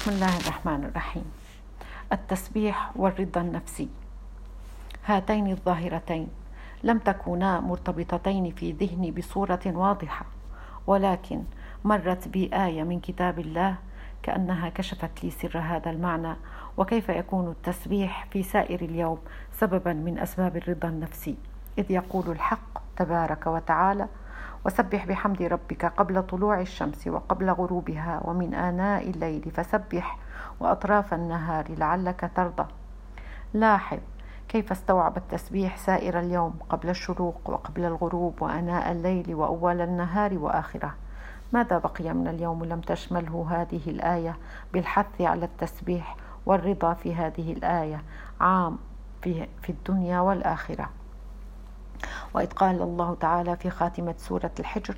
بسم الله الرحمن الرحيم. التسبيح والرضا النفسي. هاتين الظاهرتين. لم تكونا مرتبطتين في ذهني بصورة واضحة ولكن مرت بي آية من كتاب الله كأنها كشفت لي سر هذا المعنى وكيف يكون التسبيح في سائر اليوم سببا من أسباب الرضا النفسي إذ يقول الحق تبارك وتعالى وسبح بحمد ربك قبل طلوع الشمس وقبل غروبها ومن آناء الليل فسبح وأطراف النهار لعلك ترضى. لاحظ كيف استوعب التسبيح سائر اليوم قبل الشروق وقبل الغروب وأناء الليل وأول النهار وآخره؟ ماذا بقي من اليوم لم تشمله هذه الآية بالحث على التسبيح والرضا في هذه الآية؟ عام في, الدنيا والآخرة. وإذ قال الله تعالى في خاتمة سورة الحجر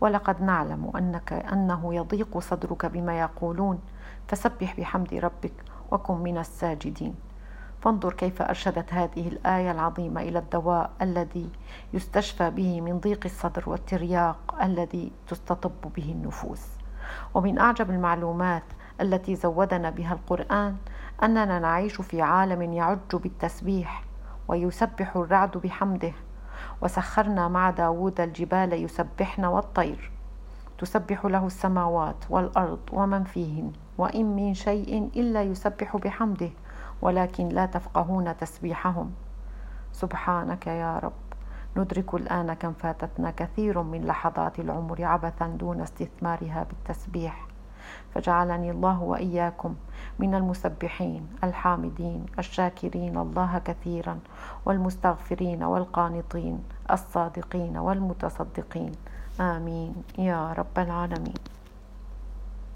ولقد نعلم أنك أنه يضيق صدرك بما يقولون فسبح بحمد ربك وكن من الساجدين. فانظر كيف أرشدت هذه الآية العظيمة إلى الدواء الذي يستشفى به من ضيق الصدر والترياق الذي تستطب به النفوس. ومن أعجب المعلومات التي زودنا بها القرآن أننا نعيش في عالم يعج بالتسبيح ويسبح الرعد بحمده وسخرنا مع داود الجبال يسبحن والطير. تسبح له السماوات والأرض ومن فيهن وإن من شيء إلا يسبح بحمده ولكن لا تفقهون تسبيحهم. سبحانك يا رب. ندرك الآن كم فاتتنا كثير من لحظات العمر عبثا دون استثمارها بالتسبيح. فجعلني الله وإياكم من المسبحين الحامدين الشاكرين الله كثيرا والمستغفرين والقانطين الصادقين والمتصدقين. آمين. يا رب العالمين.